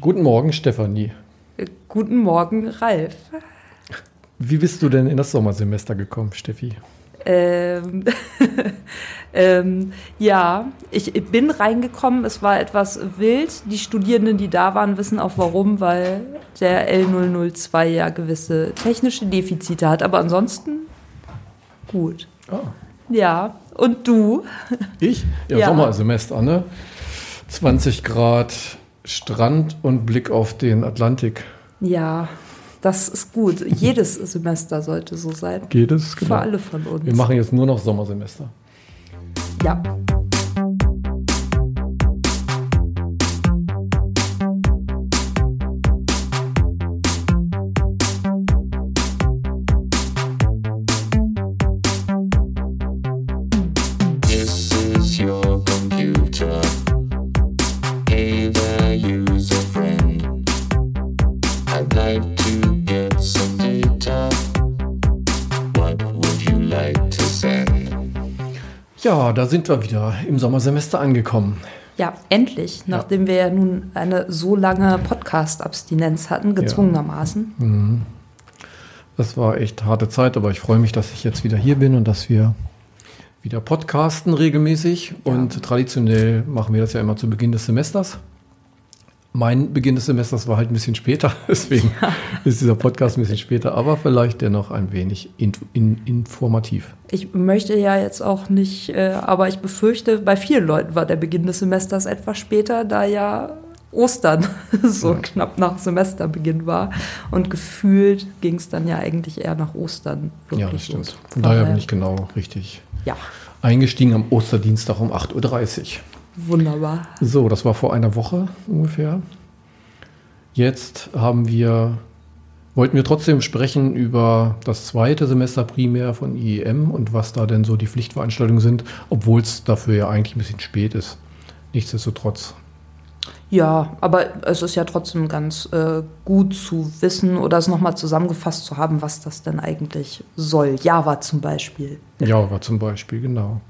Guten Morgen, Stefanie. Guten Morgen, Ralf. Wie bist du denn in das Sommersemester gekommen, Steffi? Ähm, ähm, ja, ich bin reingekommen. Es war etwas wild. Die Studierenden, die da waren, wissen auch warum, weil der L002 ja gewisse technische Defizite hat. Aber ansonsten gut. Ah. Ja, und du? Ich? Ja, Ja. Sommersemester, ne? 20 Grad Strand und Blick auf den Atlantik. Ja, das ist gut. Jedes Semester sollte so sein. Geht es? Für alle von uns. Wir machen jetzt nur noch Sommersemester. ja. Da sind wir wieder im Sommersemester angekommen. Ja, endlich, nachdem wir ja nun eine so lange Podcast-Abstinenz hatten, gezwungenermaßen. Das war echt harte Zeit, aber ich freue mich, dass ich jetzt wieder hier bin und dass wir wieder podcasten regelmäßig. Und traditionell machen wir das ja immer zu Beginn des Semesters. Mein Beginn des Semesters war halt ein bisschen später, deswegen ist dieser Podcast ein bisschen später, aber vielleicht dennoch ein wenig in, in, informativ. Ich möchte ja jetzt auch nicht, äh, aber ich befürchte, bei vielen Leuten war der Beginn des Semesters etwas später, da ja Ostern so knapp nach Semesterbeginn war. Und gefühlt ging es dann ja eigentlich eher nach Ostern Ja, das stimmt. Von daher bin ich genau richtig Ja, eingestiegen am Osterdienstag um 8.30 Uhr. Wunderbar. So, das war vor einer Woche ungefähr. Jetzt haben wir, wollten wir trotzdem sprechen über das zweite Semester primär von IEM und was da denn so die Pflichtveranstaltungen sind, obwohl es dafür ja eigentlich ein bisschen spät ist. Nichtsdestotrotz. Ja, aber es ist ja trotzdem ganz äh, gut zu wissen oder es nochmal zusammengefasst zu haben, was das denn eigentlich soll. Java zum Beispiel. Java zum Beispiel, genau.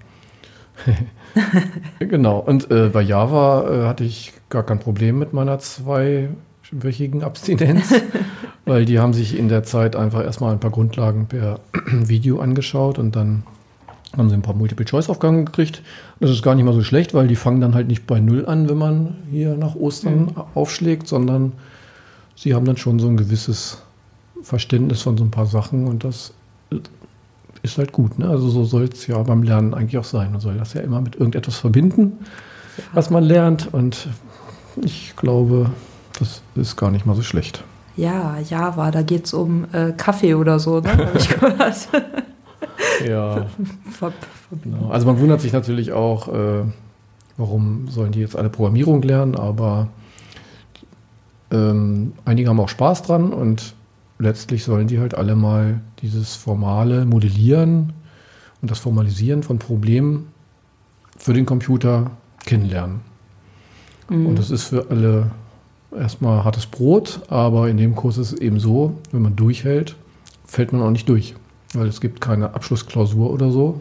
genau. Und äh, bei Java äh, hatte ich gar kein Problem mit meiner zweiwöchigen Abstinenz, weil die haben sich in der Zeit einfach erstmal ein paar Grundlagen per Video angeschaut und dann haben sie ein paar Multiple-Choice-Aufgaben gekriegt. Das ist gar nicht mal so schlecht, weil die fangen dann halt nicht bei Null an, wenn man hier nach Ostern aufschlägt, sondern sie haben dann schon so ein gewisses Verständnis von so ein paar Sachen und das ist halt gut. Ne? Also so soll es ja beim Lernen eigentlich auch sein. Man soll das ja immer mit irgendetwas verbinden, was man lernt. Und ich glaube, das ist gar nicht mal so schlecht. Ja, Java, da geht es um äh, Kaffee oder so, ne? Ich gehört. Ja, genau. Also man wundert sich natürlich auch, äh, warum sollen die jetzt alle Programmierung lernen, aber ähm, einige haben auch Spaß dran und letztlich sollen die halt alle mal dieses formale Modellieren und das Formalisieren von Problemen für den Computer kennenlernen. Und das ist für alle erstmal hartes Brot, aber in dem Kurs ist es eben so, wenn man durchhält, fällt man auch nicht durch. Weil es gibt keine Abschlussklausur oder so,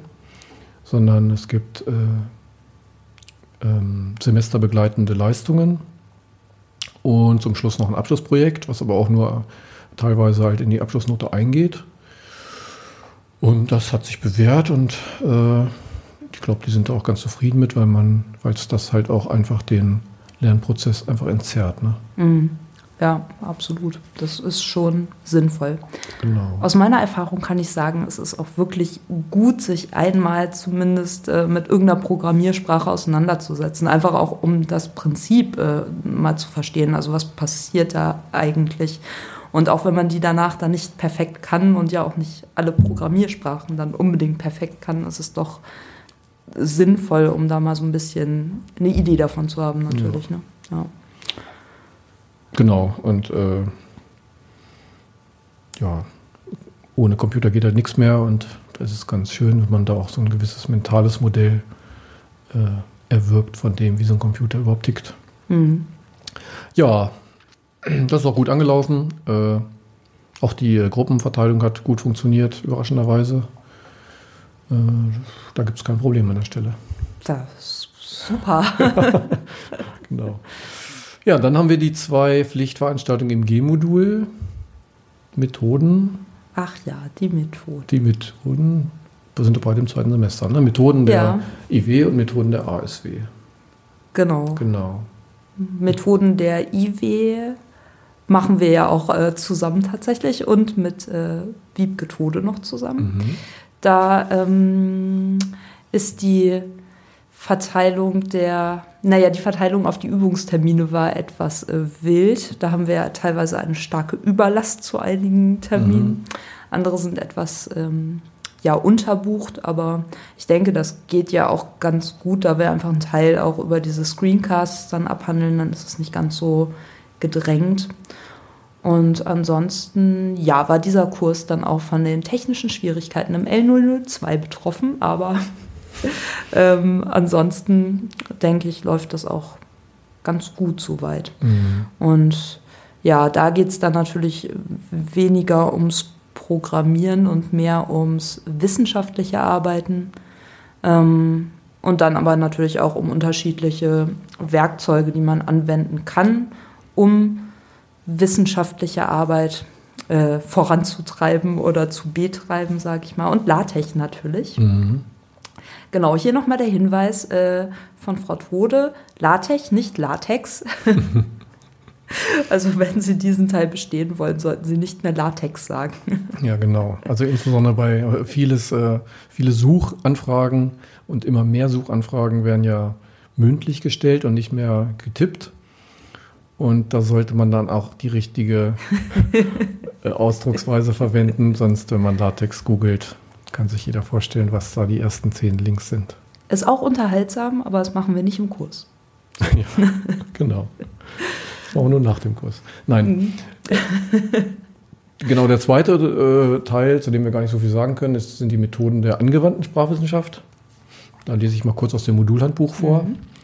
sondern es gibt äh, ähm, semesterbegleitende Leistungen und zum Schluss noch ein Abschlussprojekt, was aber auch nur teilweise halt in die Abschlussnote eingeht. Und das hat sich bewährt und äh, ich glaube, die sind da auch ganz zufrieden mit, weil man, weil es das halt auch einfach den Lernprozess einfach entzerrt. Ne? Mhm. Ja, absolut. Das ist schon sinnvoll. Genau. Aus meiner Erfahrung kann ich sagen, es ist auch wirklich gut, sich einmal zumindest äh, mit irgendeiner Programmiersprache auseinanderzusetzen. Einfach auch, um das Prinzip äh, mal zu verstehen. Also was passiert da eigentlich? Und auch wenn man die danach dann nicht perfekt kann und ja auch nicht alle Programmiersprachen dann unbedingt perfekt kann, ist es doch sinnvoll, um da mal so ein bisschen eine Idee davon zu haben, natürlich. Ne? Ja. Genau, und äh, ja, ohne Computer geht halt nichts mehr und das ist ganz schön, wenn man da auch so ein gewisses mentales Modell äh, erwirbt von dem, wie so ein Computer überhaupt tickt. Mhm. Ja, das ist auch gut angelaufen. Äh, auch die äh, Gruppenverteilung hat gut funktioniert, überraschenderweise. Äh, da gibt es kein Problem an der Stelle. Das ist super. Genau. Ja, dann haben wir die zwei Pflichtveranstaltungen im G-Modul. Methoden, Ach ja, die Methode. die Methoden, wir sind beide im zweiten Semester, ne? Methoden der Ja. IW und Methoden der ASW. Genau. Genau. Methoden der IW machen wir ja auch äh, zusammen tatsächlich und mit äh, Wiebke Tode noch zusammen. Mhm. Da ähm, ist die Verteilung der, naja, die Verteilung auf die Übungstermine war etwas äh, wild. Da haben wir ja teilweise eine starke Überlast zu einigen Terminen. Andere sind etwas ähm, ja, unterbucht, aber ich denke, das geht ja auch ganz gut, da wir einfach einen Teil auch über diese Screencasts dann abhandeln, dann ist es nicht ganz so gedrängt. Und ansonsten, ja, war dieser Kurs dann auch von den technischen Schwierigkeiten im L002 betroffen, aber ähm, ansonsten denke ich, läuft das auch ganz gut soweit. Mhm. Und ja, da geht es dann natürlich weniger ums Programmieren und mehr ums wissenschaftliche Arbeiten. Ähm, und dann aber natürlich auch um unterschiedliche Werkzeuge, die man anwenden kann, um wissenschaftliche Arbeit äh, voranzutreiben oder zu betreiben, sage ich mal. Und LaTeX natürlich. Mhm. Genau, hier nochmal der Hinweis äh, von Frau Tode. LaTeX, nicht Latex. also wenn Sie diesen Teil bestehen wollen, sollten Sie nicht mehr Latex sagen. Ja, genau. Also insbesondere bei äh, vieles, äh, viele Suchanfragen und immer mehr Suchanfragen werden ja mündlich gestellt und nicht mehr getippt. Und da sollte man dann auch die richtige äh, Ausdrucksweise verwenden, sonst wenn man Latex googelt, kann sich jeder vorstellen, was da die ersten zehn Links sind. Ist auch unterhaltsam, aber das machen wir nicht im Kurs. ja, genau. Das machen wir nur nach dem Kurs. Nein. Genau, der zweite äh, Teil, zu dem wir gar nicht so viel sagen können, ist, sind die Methoden der angewandten Sprachwissenschaft. Da lese ich mal kurz aus dem Modulhandbuch vor. Äh,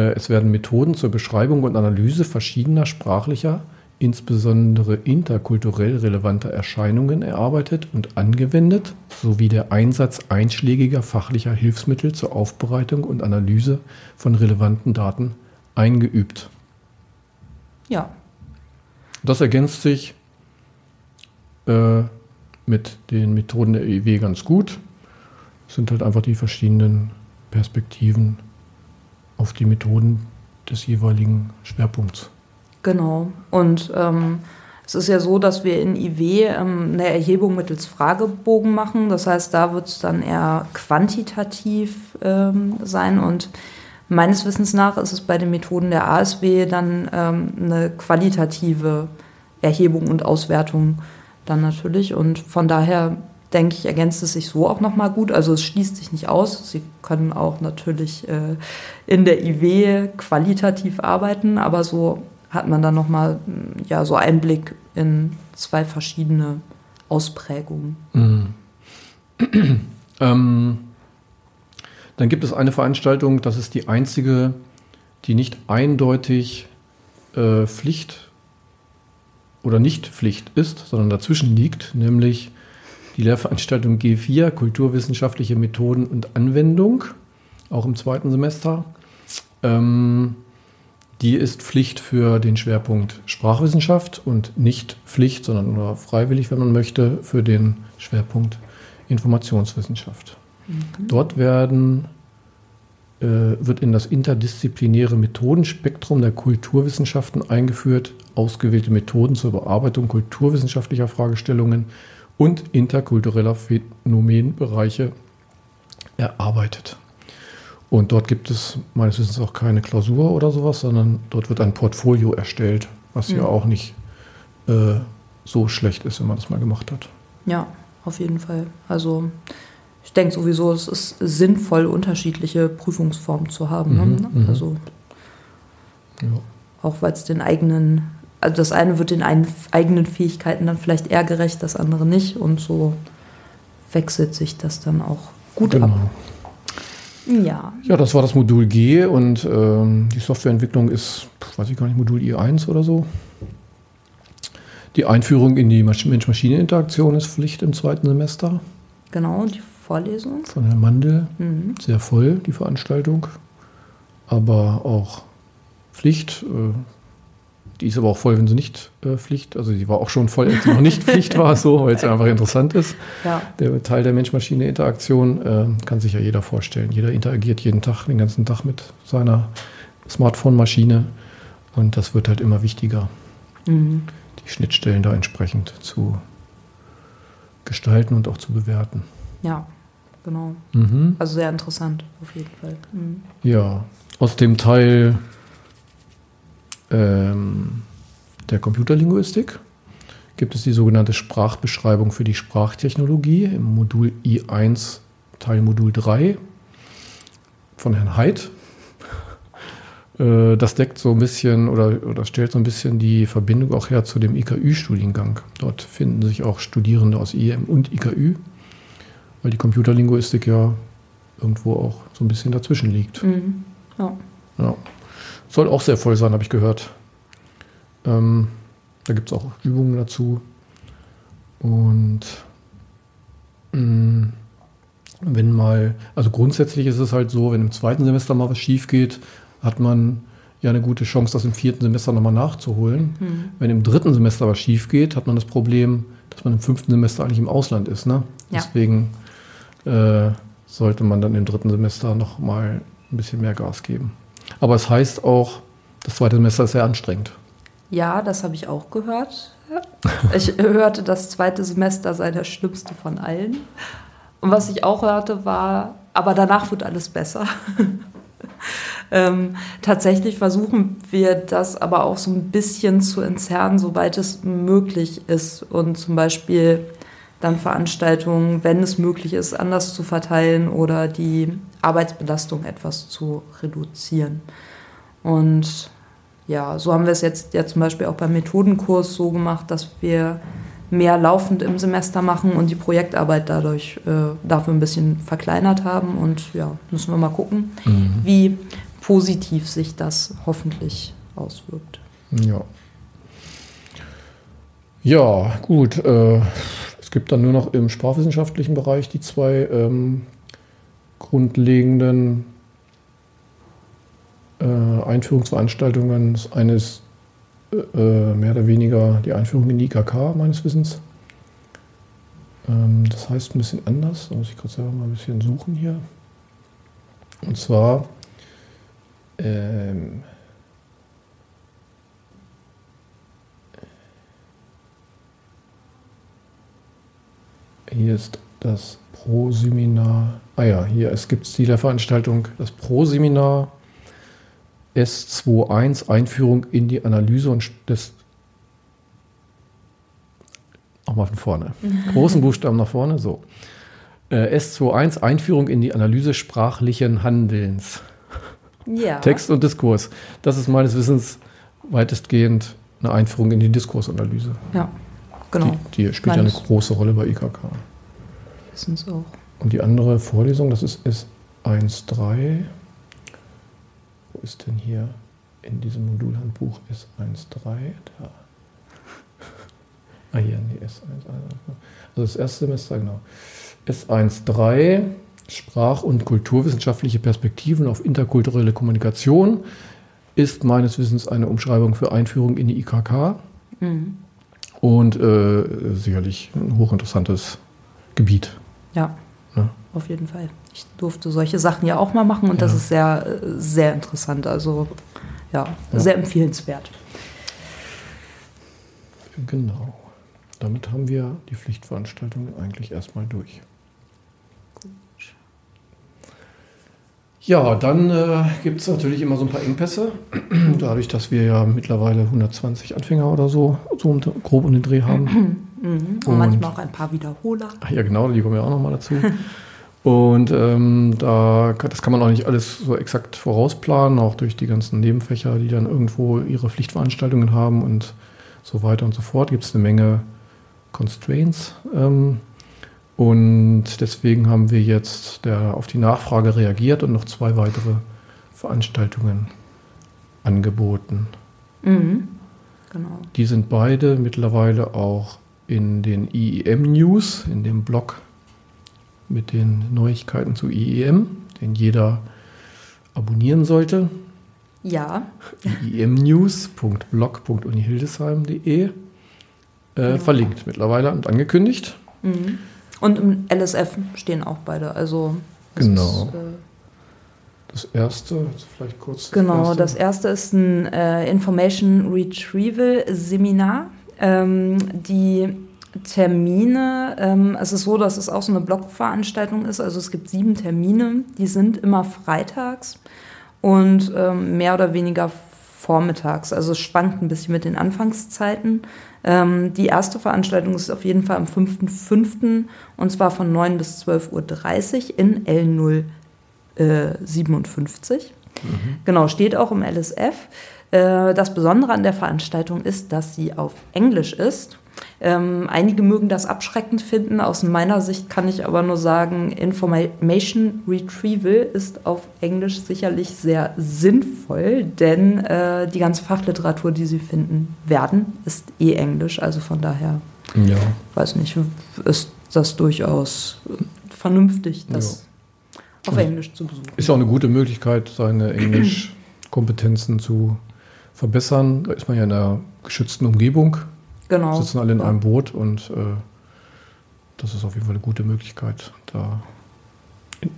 es werden Methoden zur Beschreibung und Analyse verschiedener sprachlicher, insbesondere interkulturell relevanter Erscheinungen erarbeitet und angewendet, sowie der Einsatz einschlägiger fachlicher Hilfsmittel zur Aufbereitung und Analyse von relevanten Daten eingeübt. Ja, Das ergänzt sich äh, mit den Methoden der EW ganz gut. Es sind halt einfach die verschiedenen Perspektiven auf die Methoden des jeweiligen Schwerpunkts. genau. Und ähm, es ist ja so, dass wir in IW ähm, eine Erhebung mittels Fragebogen machen. Das heißt, da wird es dann eher quantitativ ähm, sein und meines Wissens nach ist es bei den Methoden der ASW dann ähm, eine qualitative Erhebung und Auswertung dann natürlich. Und von daher denke ich, ergänzt es sich so auch nochmal gut. Also es schließt sich nicht aus. Sie können auch natürlich äh, in der IW qualitativ arbeiten, aber so hat man dann nochmal ja, so Einblick in zwei verschiedene Ausprägungen. Ähm, dann gibt es eine Veranstaltung, das ist die einzige, die nicht eindeutig äh, Pflicht oder nicht Pflicht ist, sondern dazwischen liegt, nämlich die Lehrveranstaltung G4, Kulturwissenschaftliche Methoden und Anwendung, auch im zweiten Semester. Ähm, die ist Pflicht für den Schwerpunkt Sprachwissenschaft und nicht Pflicht, sondern nur freiwillig, wenn man möchte, für den Schwerpunkt Informationswissenschaft. Dort werden, äh, wird in das interdisziplinäre Methodenspektrum der Kulturwissenschaften eingeführt, ausgewählte Methoden zur Bearbeitung kulturwissenschaftlicher Fragestellungen und interkultureller Phänomenbereiche erarbeitet. Und dort gibt es meines Wissens auch keine Klausur oder sowas, sondern dort wird ein Portfolio erstellt, was ja Mhm. auch nicht äh, so schlecht ist, wenn man das mal gemacht hat. Ja, auf jeden Fall. Also ich denke sowieso, es ist sinnvoll, unterschiedliche Prüfungsformen zu haben. Mhm, ne? mhm. Also Ja. auch weil es den eigenen, also das eine wird den eigenen Fähigkeiten dann vielleicht eher gerecht, das andere nicht. Und so wechselt sich das dann auch gut Genau. ab. Ja, Ja, das war das Modul G und ähm, die Softwareentwicklung ist, weiß ich gar nicht, Modul I1 oder so. Die Einführung in die Masch- Mensch-Maschine-Interaktion ist Pflicht im zweiten Semester genau, die Vorlesung. von Herrn Mandel. Mhm. Sehr voll, die Veranstaltung, aber auch Pflicht. Äh, Die ist aber auch voll, wenn sie nicht äh, Pflicht, also sie war auch schon voll, als sie noch nicht Pflicht war, so, weil es einfach interessant ist. Ja. Der Teil der Mensch-Maschine-Interaktion äh, kann sich ja jeder vorstellen. Jeder interagiert jeden Tag, den ganzen Tag mit seiner Smartphone-Maschine und das wird halt immer wichtiger, Mhm. die Schnittstellen da entsprechend zu gestalten und auch zu bewerten. Ja, genau. Mhm. Also sehr interessant, auf jeden Fall. Mhm. Ja, aus dem Teil ähm, der Computerlinguistik gibt es die sogenannte Sprachbeschreibung für die Sprachtechnologie im Modul I1 Teil Modul 3 von Herrn Heid. Äh, Das deckt so ein bisschen oder, oder stellt so ein bisschen die Verbindung auch her zu dem IKÜ-Studiengang. Dort finden sich auch Studierende aus IEM und IKÜ, weil die Computerlinguistik ja irgendwo auch so ein bisschen dazwischen liegt. Mhm. Ja. Ja. Soll auch sehr voll sein, habe ich gehört. Ähm, da gibt es auch Übungen dazu. Und mh, wenn mal, also grundsätzlich ist es halt so, wenn im zweiten Semester mal was schief geht, hat man ja eine gute Chance, das im vierten Semester nochmal nachzuholen. Mhm. Wenn im dritten Semester was schief geht, hat man das Problem, dass man im fünften Semester eigentlich im Ausland ist. Ne? Ja. Deswegen äh, sollte man dann im dritten Semester noch mal ein bisschen mehr Gas geben. Aber es heißt auch, das zweite Semester ist sehr anstrengend. Ja, das habe ich auch gehört. Ich hörte, das zweite Semester sei das schlimmste von allen. Und was ich auch hörte, war, aber danach wird alles besser. ähm, tatsächlich versuchen wir das aber auch so ein bisschen zu entzerren, soweit es möglich ist. Und zum Beispiel dann Veranstaltungen, wenn es möglich ist, anders zu verteilen oder die Arbeitsbelastung etwas zu reduzieren. Und ja, so haben wir es jetzt ja zum Beispiel auch beim Methodenkurs so gemacht, dass wir mehr laufend im Semester machen und die Projektarbeit dadurch äh, dafür ein bisschen verkleinert haben. Und ja, müssen wir mal gucken, wie positiv sich das hoffentlich auswirkt. Ja. Ja, gut. Äh, gibt dann nur noch im sprachwissenschaftlichen Bereich die zwei ähm, grundlegenden äh, Einführungsveranstaltungen. Das eine ist äh, mehr oder weniger die Einführung in die IKK meines Wissens. Ähm, das heißt ein bisschen anders. Da muss ich kurz selber mal ein bisschen suchen hier. Und zwar ähm, Hier ist das Pro-Seminar. Ah ja, hier, es gibt Ziel der Veranstaltung, das Pro-Seminar S21 Einführung in die Analyse und des. Nochmal von vorne. Großen Buchstaben nach vorne, so. Äh, S21 Einführung in die Analyse sprachlichen Handelns. Ja. Text und Diskurs. Das ist meines Wissens weitestgehend eine Einführung in die Diskursanalyse. Ja, genau. Die, die spielt ja eine große Rolle bei IKK. Wissens auch. Und die andere Vorlesung, das ist S1.3. Wo ist denn hier in diesem Modulhandbuch S1.3? Da. Ah, hier, nee, S1. Also das erste Semester, genau. S1.3, Sprach- und kulturwissenschaftliche Perspektiven auf interkulturelle Kommunikation, ist meines Wissens eine Umschreibung für Einführung in die IKK Mhm. Und äh, sicherlich ein hochinteressantes Gebiet. Ja, Ja. auf jeden Fall. Ich durfte solche Sachen ja auch mal machen und das Ja. ist sehr, sehr interessant. Also ja, Ja. sehr empfehlenswert. Genau. Damit haben wir die Pflichtveranstaltungen eigentlich erstmal durch. Ja, dann äh, gibt es natürlich immer so ein paar Engpässe. Dadurch, dass wir ja mittlerweile 120 Anfänger oder so, so grob um den Dreh haben. Mhm. Und, Und- manchmal auch ein paar Wiederholer. Ach ja, genau, die kommen ja auch nochmal dazu. Und ähm, da, kann- das kann man auch nicht alles so exakt vorausplanen, auch durch die ganzen Nebenfächer, die dann irgendwo ihre Pflichtveranstaltungen haben und so weiter und so fort. Gibt es eine Menge Constraints. Ähm, und deswegen haben wir jetzt der, auf die Nachfrage reagiert und noch zwei weitere Veranstaltungen angeboten. Mhm. Genau. Die sind beide mittlerweile auch in den IEM News, in dem Blog mit den Neuigkeiten zu IEM, den jeder abonnieren sollte. Ja, imnews.blog.unihildesheim.de äh, verlinkt mittlerweile und angekündigt. Und im LSF stehen auch beide. Also es Genau. Ist, äh, Das erste, vielleicht kurz. Genau, erste. das erste ist ein äh, Information Retrieval Seminar. Ähm, die Termine, ähm, es ist so, dass es auch so eine Blogveranstaltung ist. Also es gibt sieben Termine, die sind immer freitags und ähm, mehr oder weniger vormittags. Also es schwankt ein bisschen mit den Anfangszeiten. Ähm, die erste Veranstaltung ist auf jeden Fall am 5.5. und zwar von 9 bis 12.30 Uhr in L0 äh, 57. Genau, steht auch im LSF. Äh, das Besondere an der Veranstaltung ist, dass sie auf Englisch ist. Ähm, einige mögen das abschreckend finden. Aus meiner Sicht kann ich aber nur sagen, Information Retrieval ist auf Englisch sicherlich sehr sinnvoll, denn äh, die ganze Fachliteratur, die Sie finden werden, ist eh Englisch. Also von daher, Ja, weiß nicht, ist das durchaus vernünftig, das auf Englisch zu besuchen. ist ja auch eine gute Möglichkeit, seine Englischkompetenzen zu verbessern. Da ist man ja in einer geschützten Umgebung, Genau. sitzen alle in Ja. einem Boot und äh, das ist auf jeden Fall eine gute Möglichkeit, da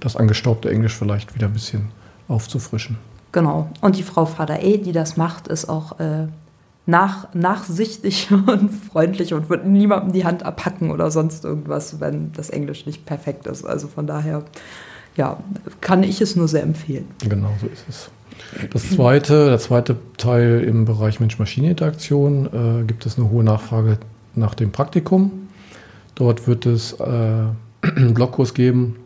das angestaubte Englisch vielleicht wieder ein bisschen aufzufrischen. Genau. Und die Frau Vater E, die das macht, ist auch äh, nach, nachsichtig und freundlich und wird niemandem die Hand abhacken oder sonst irgendwas, wenn das Englisch nicht perfekt ist. Also von daher, ja, kann ich es nur sehr empfehlen. Genau, so ist es. Das zweite, der zweite Teil im Bereich Mensch-Maschine-Interaktion äh, gibt es eine hohe Nachfrage nach dem Praktikum. Dort wird es äh, einen Blogkurs geben,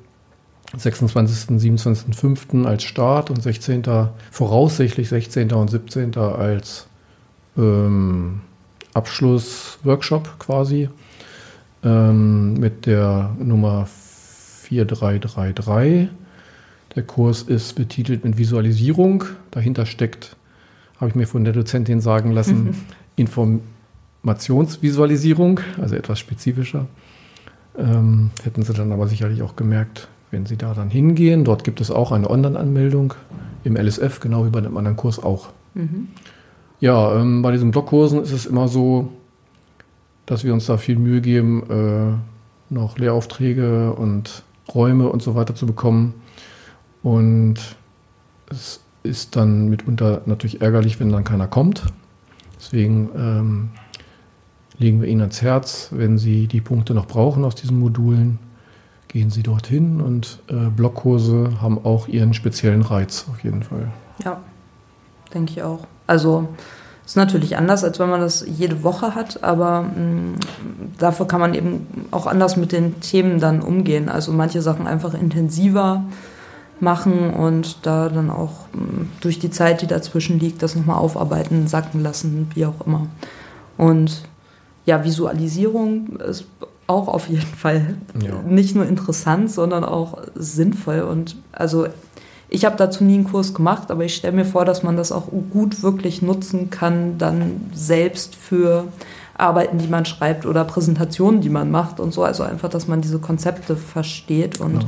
26. 27.05. als Start und 16. voraussichtlich 16. und 17. als ähm, Abschlussworkshop quasi ähm, mit der Nummer 4333. Der Kurs ist betitelt mit Visualisierung. Dahinter steckt, habe ich mir von der Dozentin sagen lassen, Informationsvisualisierung, also etwas spezifischer. Ähm, hätten Sie dann aber sicherlich auch gemerkt, wenn Sie da dann hingehen. Dort gibt es auch eine Online-Anmeldung im LSF, genau wie bei dem anderen Kurs auch. Ja, ähm, bei diesen Blogkursen ist es immer so, dass wir uns da viel Mühe geben, äh, noch Lehraufträge und Räume und so weiter zu bekommen. Und es ist dann mitunter natürlich ärgerlich, wenn dann keiner kommt. Deswegen ähm, legen wir Ihnen ans Herz, wenn Sie die Punkte noch brauchen aus diesen Modulen, gehen Sie dorthin und äh, Blockkurse haben auch ihren speziellen Reiz auf jeden Fall. Ja, denke ich auch. Also ist natürlich anders, als wenn man das jede Woche hat, aber mh, dafür kann man eben auch anders mit den Themen dann umgehen. Also manche Sachen einfach intensiver machen und da dann auch mh, durch die Zeit, die dazwischen liegt, das nochmal aufarbeiten, sacken lassen, wie auch immer. Und ja, Visualisierung ist auch auf jeden Fall Ja. nicht nur interessant, sondern auch sinnvoll. Und also ich habe dazu nie einen Kurs gemacht, aber ich stelle mir vor, dass man das auch gut wirklich nutzen kann, dann selbst für Arbeiten, die man schreibt oder Präsentationen, die man macht und so. Also einfach, dass man diese Konzepte versteht und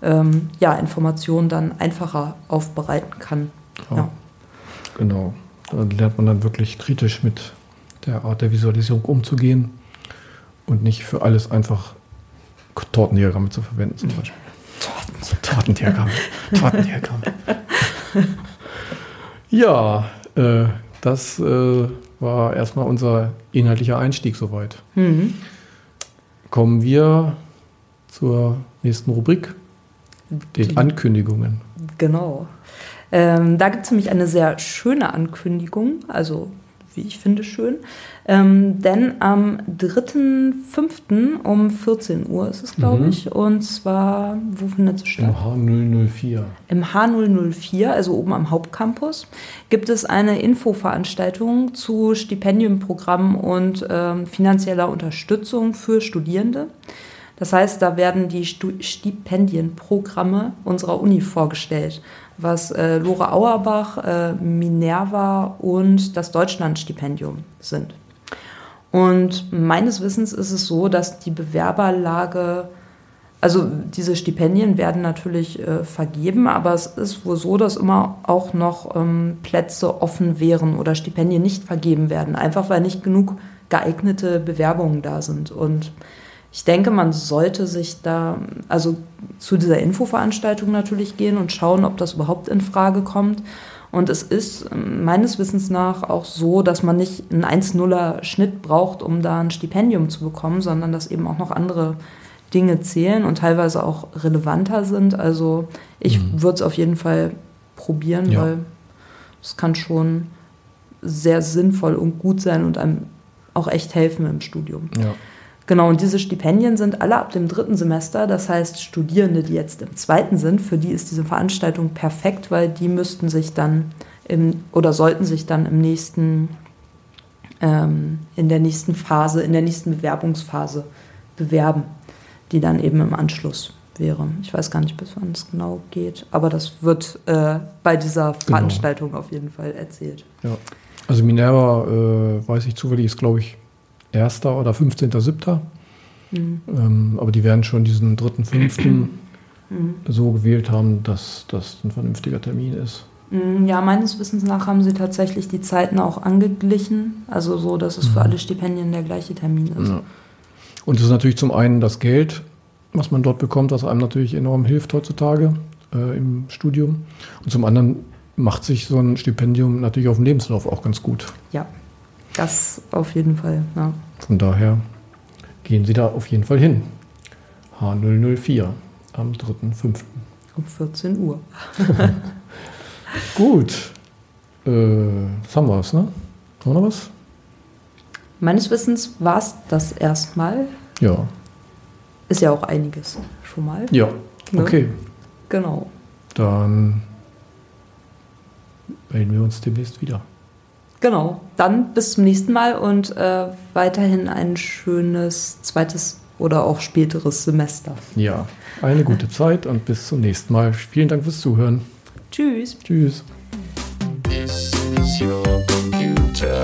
ähm, ja, Informationen dann einfacher aufbereiten kann. Ja. Ja. Genau. Da lernt man dann wirklich kritisch mit der Art der Visualisierung umzugehen und nicht für alles einfach Tortendiagramme zu verwenden zum Beispiel. Tortendiagramme. Tortendiagramme. ja, äh, das äh, war erstmal unser inhaltlicher Einstieg soweit. Mhm. Kommen wir zur nächsten Rubrik, den Die- Ankündigungen. Genau. Ähm, da gibt es nämlich eine sehr schöne Ankündigung, also wie ich finde schön. Ähm, denn am 3.5. um 14 Uhr ist es, glaube Mhm. ich. Und zwar, wo findet es statt? Im H004. Im H004, also oben am Hauptcampus, gibt es eine Infoveranstaltung zu Stipendienprogrammen und ähm, finanzieller Unterstützung für Studierende. Das heißt, da werden die Stipendienprogramme unserer Uni vorgestellt, was äh, Lore Auerbach, äh, Minerva und das Deutschlandstipendium sind. Und meines Wissens ist es so, dass die Bewerberlage also diese Stipendien werden natürlich äh, vergeben, aber es ist wohl so, dass immer auch noch ähm, Plätze offen wären oder Stipendien nicht vergeben werden, einfach weil nicht genug geeignete Bewerbungen da sind. Und ich denke, man sollte sich da, also zu dieser Infoveranstaltung natürlich gehen und schauen, ob das überhaupt in Frage kommt. Und es ist ähm, meines Wissens nach auch so, dass man nicht einen 1-0er Schnitt braucht, um da ein Stipendium zu bekommen, sondern dass eben auch noch andere Dinge zählen und teilweise auch relevanter sind. Also ich Mhm. würde es auf jeden Fall probieren, Ja. weil es kann schon sehr sinnvoll und gut sein und einem auch echt helfen im Studium. Ja. Genau, und diese Stipendien sind alle ab dem dritten Semester. Das heißt, Studierende, die jetzt im zweiten sind, für die ist diese Veranstaltung perfekt, weil die müssten sich dann im, oder sollten sich dann im nächsten, ähm, in der nächsten Phase, in der nächsten Bewerbungsphase bewerben, die dann eben im Anschluss wäre. Ich weiß gar nicht, bis wann es genau geht, aber das wird äh, bei dieser Veranstaltung auf jeden Fall erzählt. Ja. Also Minerva, äh, weiß ich zufällig, ist glaube ich 1. oder 15.7. Ähm, aber die werden schon diesen dritten, fünften so gewählt haben, dass das ein vernünftiger Termin ist. Mm, Ja, meines Wissens nach haben sie tatsächlich die Zeiten auch angeglichen. Also so, dass es für alle Stipendien der gleiche Termin ist. Ja. Und es ist natürlich zum einen das Geld, was man dort bekommt, was einem natürlich enorm hilft heutzutage äh, im Studium. Und zum anderen macht sich so ein Stipendium natürlich auf dem Lebenslauf auch ganz gut. Ja, das auf jeden Fall. Ja. Von daher gehen Sie da auf jeden Fall hin. H004 am 3.5. Um 14 Uhr. Gut. Äh, das haben wir es, ne? Haben wir noch was? Meines Wissens war es das erstmal. Ja. Ist ja auch einiges schon mal. Ja. Ne? Okay. Genau. Dann melden wir uns demnächst wieder. Genau. Dann bis zum nächsten Mal und äh, weiterhin ein schönes zweites oder auch späteres Semester. Ja. Eine gute Zeit und bis zum nächsten Mal. Vielen Dank fürs Zuhören. Tschüss. Tschüss. This is your computer.